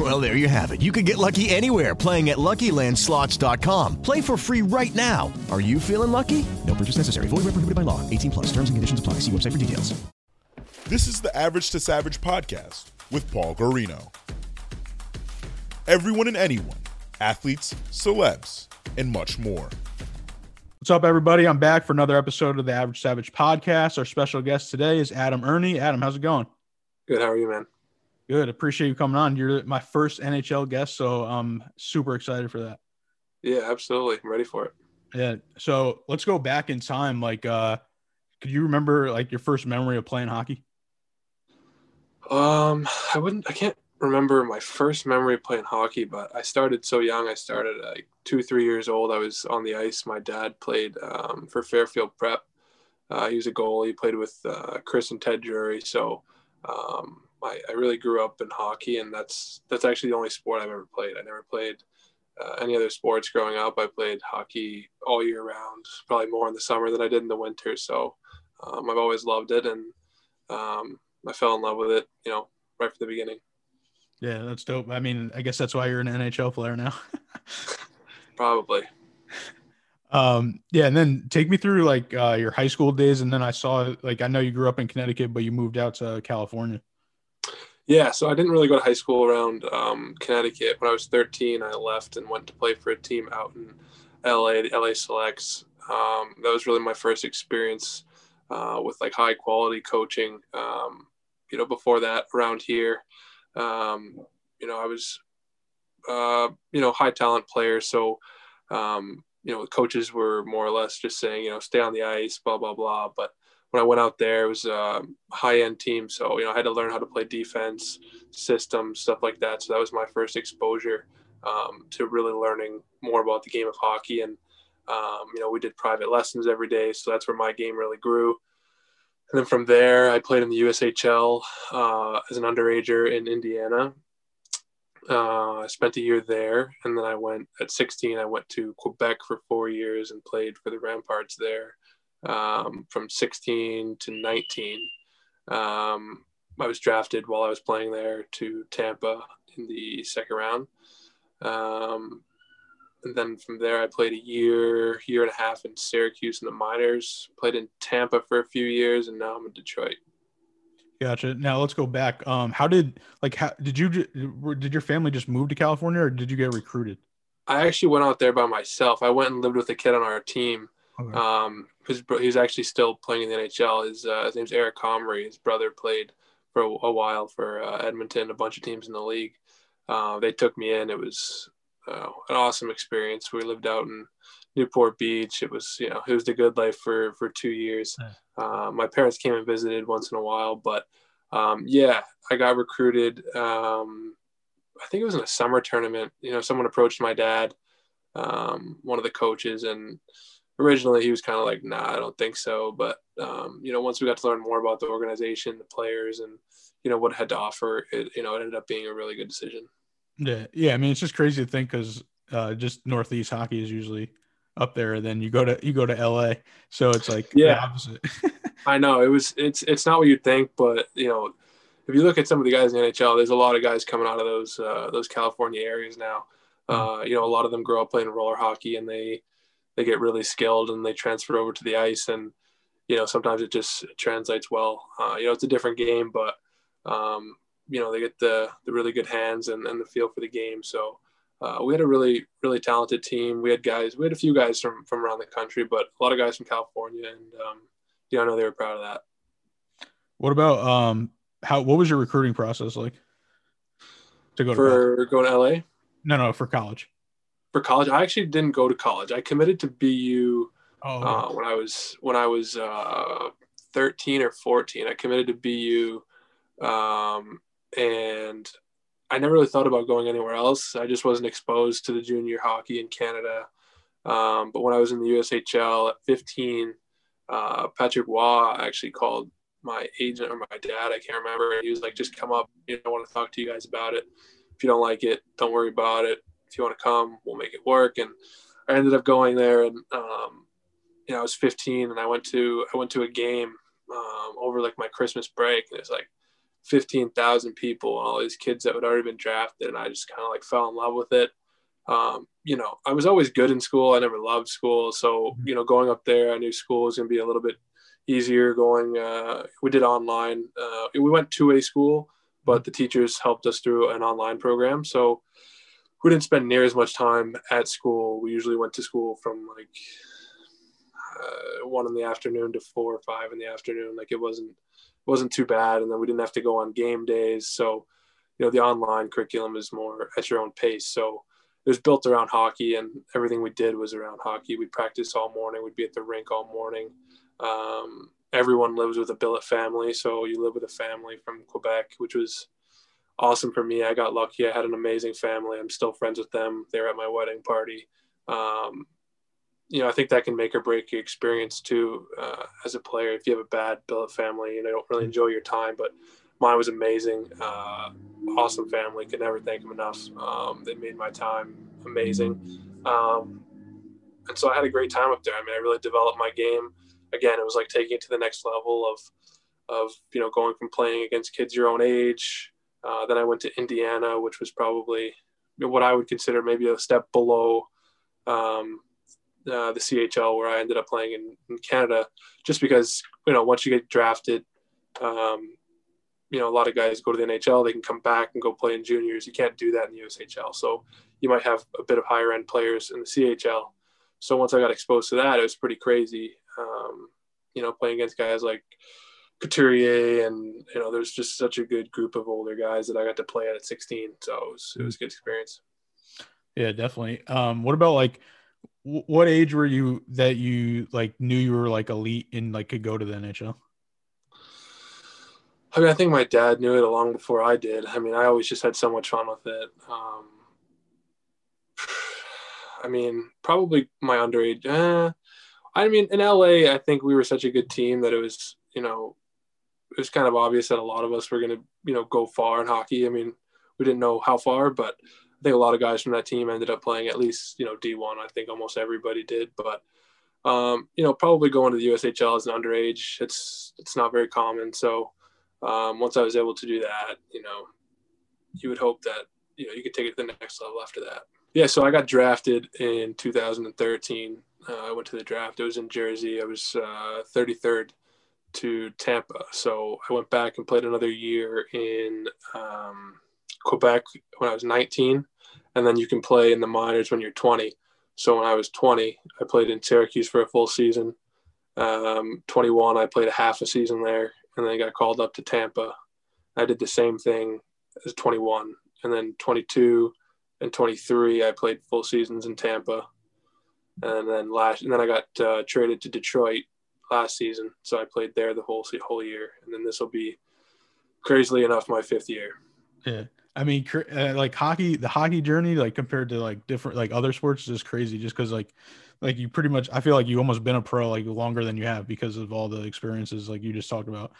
Well, there you have it. You can get lucky anywhere playing at LuckyLandSlots.com. Play for free right now. Are you feeling lucky? No purchase necessary. Void where prohibited by law. 18 plus. Terms and conditions apply. See website for details. This is the Average to Savage podcast with Paul Garino. Everyone and anyone, athletes, celebs, and much more. What's up, everybody? I'm back for another episode of the Average Savage podcast. Our special guest today is Adam Erne. Adam, how's it going? Good. How are you, man? Good. Appreciate you coming on. You're my first NHL guest, so I'm super excited for that. Yeah, absolutely. I'm ready for it. Yeah. So let's go back in time. Like, uh, could you remember like your first memory of playing hockey? Um, I wouldn't. I can't remember my first memory of playing hockey, but I started so young. I started like two, three years old. I was on the ice. My dad played um, for Fairfield Prep. Uh, he was a goalie. He played with uh, Chris and Ted Drury. So um, I, I, really grew up in hockey, and that's that's actually the only sport I've ever played. I never played uh, any other sports growing up. I played hockey all year round, probably more in the summer than I did in the winter. So um, I've always loved it, and um, I fell in love with it. You know, right from the beginning. Yeah, that's dope. I mean, I guess that's why you're an NHL player now. Probably. Um, yeah, and then take me through like uh, your high school days, and then I saw like I know you grew up in Connecticut, but you moved out to California. Yeah, so I didn't really go to high school around um, Connecticut. When I was 13, I left and went to play for a team out in LA, the LA Selects. Um, that was really my first experience uh, with like high quality coaching. Um, you know, before that, around here, um, you know, I was, uh, you know, high talent player. So, um, you know, the coaches were more or less just saying, you know, stay on the ice, blah, blah, blah. But when I went out there, it was a high end team. So, you know, I had to learn how to play defense, systems, stuff like that. So that was my first exposure um, to really learning more about the game of hockey. And, um, you know, we did private lessons every day. So that's where my game really grew. And then from there, I played in the USHL uh, as an underager in Indiana. Uh, I spent a year there, and then I went at 16. I went to Quebec for four years and played for the Remparts there um, from 16 to 19. Um, I was drafted while I was playing there to Tampa in the second round. Um, and then from there, I played a year, year and a half in Syracuse in the minors. Played in Tampa for a few years, and now I'm in Detroit. Gotcha. Now let's go back. Um, how did like how did you did your family just move to California, or did you get recruited? I actually went out there by myself. I went and lived with a kid on our team. Okay. Um, his he's actually still playing in the NHL. His uh, his name's Eric Comrie. His brother played for a, a while for uh, Edmonton, a bunch of teams in the league. Uh, they took me in. It was uh, an awesome experience. We lived out in Newport Beach. It was, you know, it was the good life for for two years. Uh, my parents came and visited once in a while, but um, yeah, I got recruited. Um, I think it was in a summer tournament. You know, someone approached my dad, um, one of the coaches, and originally he was kind of like, "Nah, I don't think so." But um, you know, once we got to learn more about the organization, the players, and you know what it had to offer, it you know it ended up being a really good decision. Yeah, yeah. I mean, it's just crazy to think because uh, just Northeast hockey is usually up there. Then you go to you go to LA, so it's like yeah. Opposite. I know it was it's it's not what you'd think, but you know, if you look at some of the guys in the NHL, there's a lot of guys coming out of those uh, those California areas now. Mm-hmm. Uh, you know, a lot of them grow up playing roller hockey and they they get really skilled and they transfer over to the ice and you know sometimes it just translates well. Uh, you know, it's a different game, but um, you know they get the the really good hands and, and the feel for the game. So uh, we had a really really talented team. We had guys, we had a few guys from from around the country, but a lot of guys from California, and um, yeah, I know they were proud of that. What about um how what was your recruiting process like to go for to going to LA? No, no, for college. For college, I actually didn't go to college. I committed to BU oh, uh, when I was when I was uh, 13 or 14. I committed to BU um, and I never really thought about going anywhere else. I just wasn't exposed to the junior hockey in Canada. Um, but when I was in the USHL at 15, uh, Patrick Roy actually called my agent or my dad, I can't remember. He was like, just come up. You know, I want to talk to you guys about it. If you don't like it, don't worry about it. If you want to come, we'll make it work. And I ended up going there and, um, you know, I was 15 and I went to, I went to a game um, over like my Christmas break and it's like 15,000 people and all these kids that had already been drafted. And I just kind of like fell in love with it. Um, you know, I was always good in school. I never loved school. So, you know, going up there, I knew school was going to be a little bit easier going. Uh, we did online. Uh, we went to a school, but the teachers helped us through an online program. So we didn't spend near as much time at school. We usually went to school from like uh, one in the afternoon to four or five in the afternoon. Like it wasn't wasn't too bad, and then we didn't have to go on game days. So you know the online curriculum is more at your own pace. So it was built around hockey, and everything we did was around hockey. We'd practice all morning. We'd be at the rink all morning. Um, everyone lives with a billet family, so you live with a family from Quebec, which was awesome for me. I got lucky. I had an amazing family. I'm still friends with them. They were at my wedding party. Um, you know, I think that can make or break your experience too uh, as a player. If you have a bad billet family, and know, don't really enjoy your time, but mine was amazing. Uh, awesome family. Could never thank them enough. Um, they made my time amazing. Um, and so I had a great time up there. I mean, I really developed my game again, it was like taking it to the next level of, of you know, going from playing against kids your own age. Uh, then I went to Indiana, which was probably what I would consider maybe a step below um, uh, the CHL, where I ended up playing in, in, Canada, just because you know once you get drafted, um, you know a lot of guys go to the NHL, they can come back and go play in juniors. You can't do that in the USHL, so you might have a bit of higher end players in the CHL. So once I got exposed to that, it was pretty crazy um, you know, playing against guys like Couturier and you know, there's just such a good group of older guys that I got to play at at 16. So it was, it was a good experience. Yeah, definitely. Um, what about like, w- what age were you that you like knew you were like elite and like could go to the NHL? I mean, I think my dad knew it long before I did. I mean, I always just had so much fun with it. Um, I mean, probably my underage. Eh, I mean, in LA, I think we were such a good team that it was, you know, it was kind of obvious that a lot of us were going to, you know, go far in hockey. I mean, we didn't know how far, but I think a lot of guys from that team ended up playing at least, you know, D1. I think almost everybody did, but um, you know, probably going to the USHL as an underage, it's it's not very common. So um, once I was able to do that, you know, you would hope that you know you could take it to the next level after that. Yeah, so I got drafted in 2013 uh, I went to the draft. It was in Jersey. I was uh, 33rd to Tampa. So I went back and played another year in um, Quebec when I was 19. And then you can play in the minors when you're 20. So when I was 20, I played in Syracuse for a full season. Um, 21, I played a half a season there and then I got called up to Tampa. I did the same thing as 21. And then 22 and 23, I played full seasons in Tampa and then last and then I got uh, traded to Detroit last season, so I played there the whole whole year, and then this will be crazily enough my fifth year. Yeah, I mean, uh, like hockey, the hockey journey, like compared to like different like other sports, is crazy. Just because like like you pretty much, I feel like you almost been a pro like longer than you have because of all the experiences like you just talked about.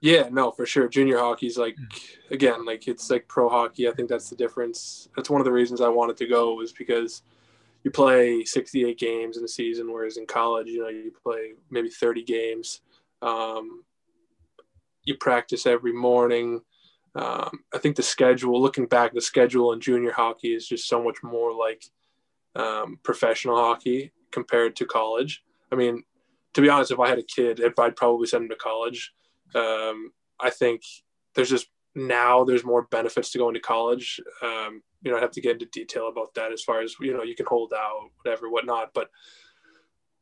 Yeah, no, for sure. Junior hockey's like again, like it's like pro hockey. I think that's the difference. That's one of the reasons I wanted to go was because you play 68 games in a season, whereas in college, you know, you play maybe 30 games. Um, you practice every morning. Um, I think the schedule, looking back, the schedule in junior hockey is just so much more like um, professional hockey compared to college. I mean, to be honest, if I had a kid, if I'd probably send him to college, um, I think there's just now there's more benefits to going to college. Um, you know, I have to get into detail about that as far as you know, you can hold out, whatever, whatnot. But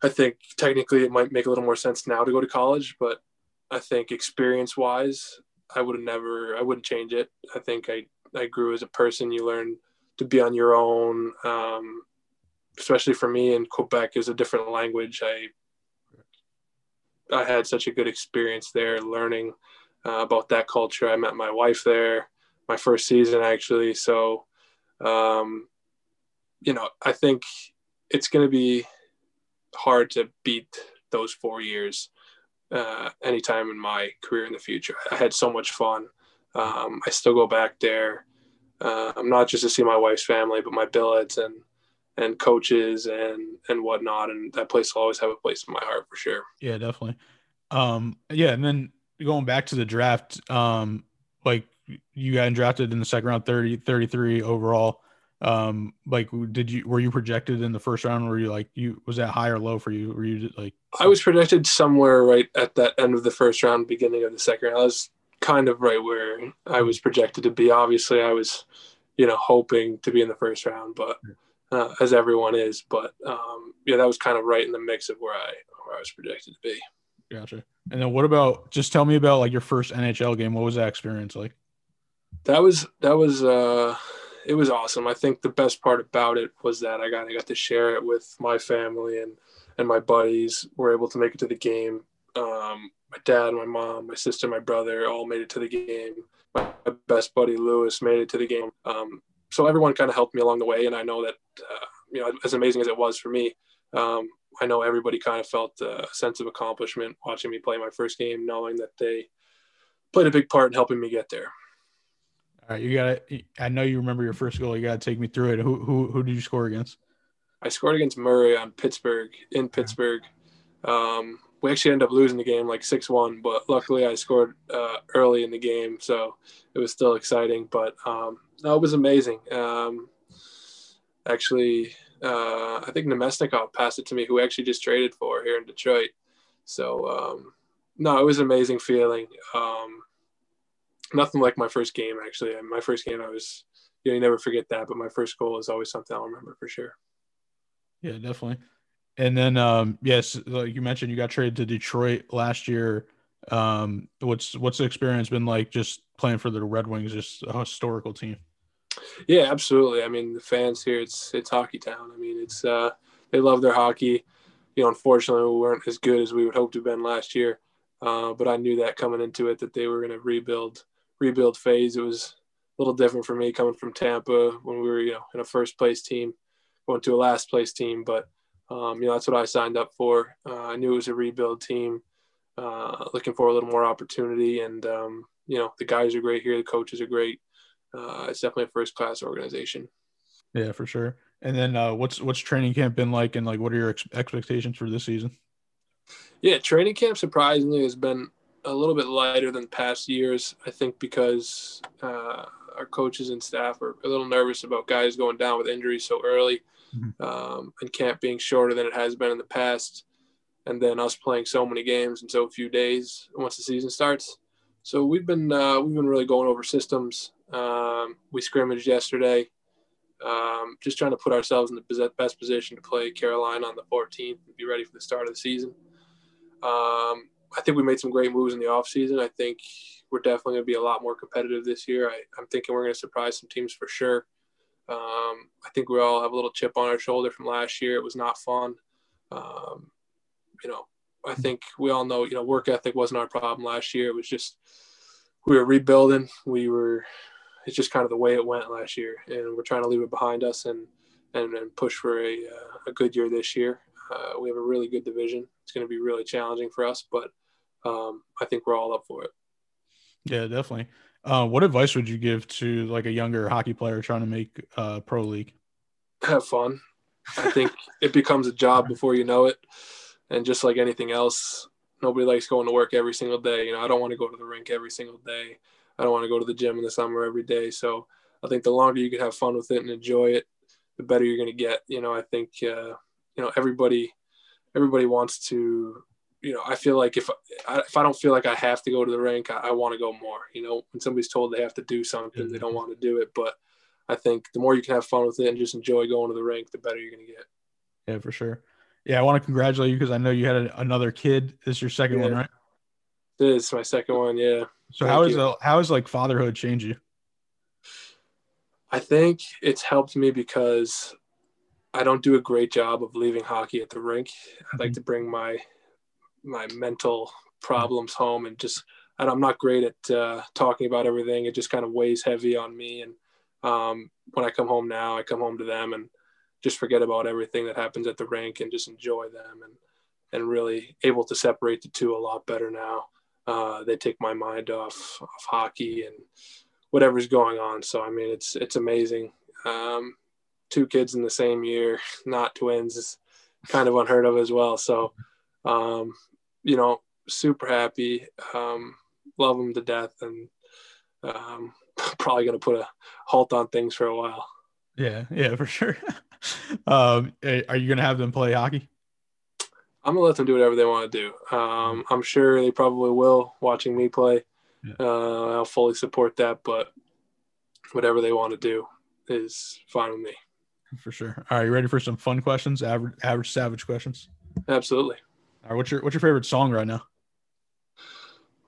I think technically it might make a little more sense now to go to college. But I think experience wise, I would have never, I wouldn't change it. I think I I grew as a person. You learn to be on your own. Um, especially for me in Quebec is a different language. I I had such a good experience there learning uh, about that culture. I met my wife there, my first season actually. So, um, you know, I think it's going to be hard to beat those four years. uh, anytime in my career in the future. I had so much fun. Um, I still go back there. Uh, I'm not just to see my wife's family, but my billets and and coaches and and whatnot. And that place will always have a place in my heart for sure. Yeah, definitely. Um, yeah, and then going back to the draft, um, like you got drafted in the second round, 30, 33 overall. Um, like, did you were you projected in the first round? Were you like you was that high or low for you? Were you like? I was projected somewhere right at that end of the first round, beginning of the second. I was kind of right where I was projected to be. Obviously, I was, you know, hoping to be in the first round, but uh, as everyone is. But um, yeah, that was kind of right in the mix of where I where I was projected to be. Gotcha. And then what about? Just tell me about like your first NHL game. What was that experience like? That was that was uh, it was awesome. I think the best part about it was that I got I got to share it with my family and and my buddies. Were able to make it to the game. Um, my dad, my mom, my sister, my brother all made it to the game. My best buddy Lewis made it to the game. Um, so everyone kind of helped me along the way, and I know that uh, you know as amazing as it was for me, um, I know everybody kind of felt a sense of accomplishment watching me play my first game, knowing that they played a big part in helping me get there. All right, you got to. I know you remember your first goal. You got to take me through it. Who who who did you score against? I scored against Murray on Pittsburgh in Pittsburgh. Um, we actually ended up losing the game like six one, but luckily I scored uh, early in the game, so it was still exciting. But um, no, it was amazing. Um, actually, uh, I think Namestnikov passed it to me, who actually just traded for here in Detroit. So um, no, it was an amazing feeling. Um, nothing like my first game actually. My first game, I was you know you never forget that, but my first goal is always something I'll remember for sure. Yeah, definitely. And then, um, yes, like you mentioned, you got traded to Detroit last year. Um, what's what's the experience been like just playing for the Red Wings, just a historical team? Yeah, absolutely. I mean, the fans here, it's it's hockey town. I mean, it's uh, they love their hockey. You know, unfortunately, we weren't as good as we would hope to have been last year. Uh, but I knew that coming into it that they were going to rebuild rebuild phase. It was a little different for me coming from Tampa when we were you know in a first place team, going to a last place team. But um, you know that's what I signed up for. Uh, I knew it was a rebuild team, uh, looking for a little more opportunity, and um, you know the guys are great here, the coaches are great uh, it's definitely a first class organization. Yeah, for sure. And then uh, what's what's training camp been like, and like what are your ex- expectations for this season? Yeah, training camp surprisingly has been a little bit lighter than past years. I think because uh, our coaches and staff are a little nervous about guys going down with injuries so early, mm-hmm. um, and camp being shorter than it has been in the past, and then us playing so many games in so few days once the season starts. So we've been uh, we've been really going over systems um, we scrimmaged yesterday, um, just trying to put ourselves in the best position to play Carolina on the 14th and be ready for the start of the season. Um, I think we made some great moves in the offseason. I think we're definitely going to be a lot more competitive this year. I, am thinking we're going to surprise some teams for sure. Um, I think we all have a little chip on our shoulder from last year. It was not fun. Um, you know, I think we all know, you know, work ethic wasn't our problem last year. It was just we were rebuilding. We were it's just kind of the way it went last year, and we're trying to leave it behind us and and, and push for a, uh, a good year this year. Uh, we have a really good division. It's going to be really challenging for us, but um, I think we're all up for it. Yeah, definitely. Uh, what advice would you give to like a younger hockey player trying to make uh, pro league? Have fun. I think it becomes a job before you know it, and just like anything else, nobody likes going to work every single day. You know, I don't want to go to the rink every single day. I don't want to go to the gym in the summer every day. So I think the longer you can have fun with it and enjoy it, the better you're going to get. You know, I think uh, you know everybody everybody wants to. You know, I feel like if I, if I don't feel like I have to go to the rink, I, I want to go more. You know, when somebody's told they have to do something, mm-hmm. they don't want to do it. But I think the more you can have fun with it and just enjoy going to the rink, the better you're going to get. Yeah, for sure. Yeah, I want to congratulate you because I know you had a, another kid. This is your second yeah. one, right? This is my second one. Yeah. So Thank how is a, how is like fatherhood change you? I think it's helped me because I don't do a great job of leaving hockey at the rink. I like mm-hmm. to bring my my mental problems home and just and I'm not great at uh, talking about everything. It just kind of weighs heavy on me. And um, when I come home now, I come home to them and just forget about everything that happens at the rink and just enjoy them. And and really able to separate the two a lot better now. Uh, they take my mind off of hockey and whatever's going on. So I mean, it's it's amazing. Um, two kids in the same year, not twins, is kind of unheard of as well. So, um, you know, super happy. Um, love them to death, and um, probably going to put a halt on things for a while. Yeah, yeah, for sure. um, eh, are you going to have them play hockey? I'm gonna let them do whatever they want to do. Um, I'm sure they probably will. Watching me play, Yeah. uh, I'll fully support that. But whatever they want to do is fine with me. For sure. All right, you ready for some fun questions? Average, average savage questions. Absolutely. All right, what's your what's your favorite song right now?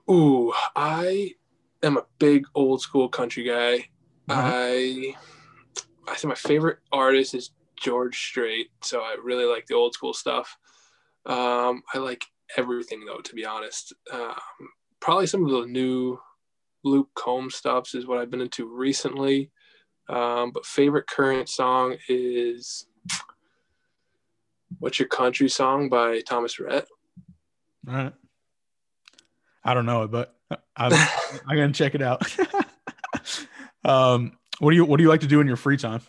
Ooh, I am a big old school country guy. Uh-huh. I I think my favorite artist is George Strait, so I really like the old school stuff. Um, I like everything though, to be honest. Um, probably some of the new Luke Combs stuffs is what I've been into recently. Um, but favorite current song is "What's Your Country Song" by Thomas Rhett. All right. I don't know it, but I'm I'm gonna check it out. um, what do you what do you like to do in your free time?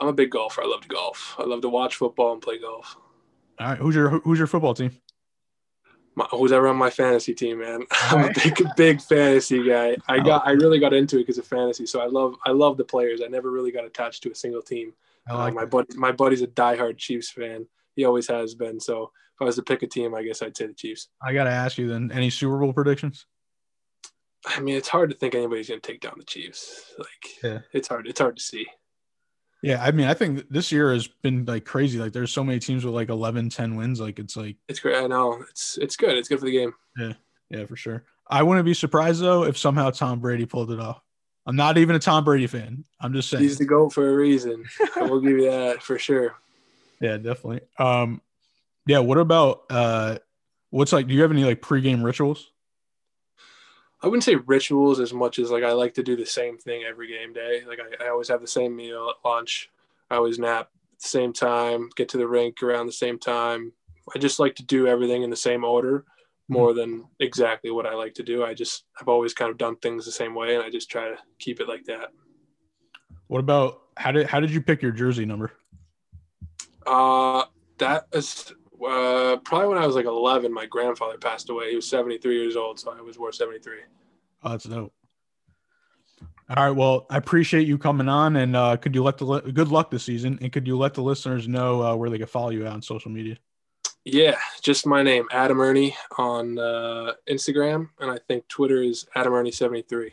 I'm a big golfer. I love to golf. I love to watch football and play golf. All right, who's your who's your football team? My, who's ever on my fantasy team, man? I'm a big, big fantasy guy. I got, I really got into it because of fantasy. So I love, I love the players. I never really got attached to a single team. I Uh, like my buddy, my buddy's a diehard Chiefs fan. He always has been. So if I was to pick a team, I guess I'd say the Chiefs. I gotta ask you then. Any Super Bowl predictions? I mean, it's hard to think anybody's going to take down the Chiefs. Like, Yeah. it's hard. It's hard to see. Yeah, I mean, I think this year has been like crazy. Like, there's so many teams with like 11, 10 wins. Like, it's like, It's great. I know. It's it's good. It's good for the game. yeah, yeah, for sure. I wouldn't be surprised though if somehow Tom Brady pulled it off. I'm not even a Tom Brady fan. I'm just saying. He's the goat for a reason. I will give you that for sure. Yeah, definitely. Um, yeah. What about uh, what's like? Do you have any like pregame rituals? I wouldn't say rituals as much as like I like to do the same thing every game day. Like I, I always have the same meal at lunch. I always nap at the same time, get to the rink around the same time. I just like to do everything in the same order more than exactly what I like to do. I just I've always kind of done things the same way and I just try to keep it like that. What about how did how did you pick your jersey number? Uh that is uh, probably when I was like 11, my grandfather passed away. He was 73 years old, so I was wore 73. Oh, that's dope. All right. Well, I appreciate you coming on, and uh, could you let the li- good luck this season, and could you let the listeners know uh, where they can follow you on social media? Yeah, just my name, Adam Erne on uh, Instagram, and I think Twitter is Adam Erne 73.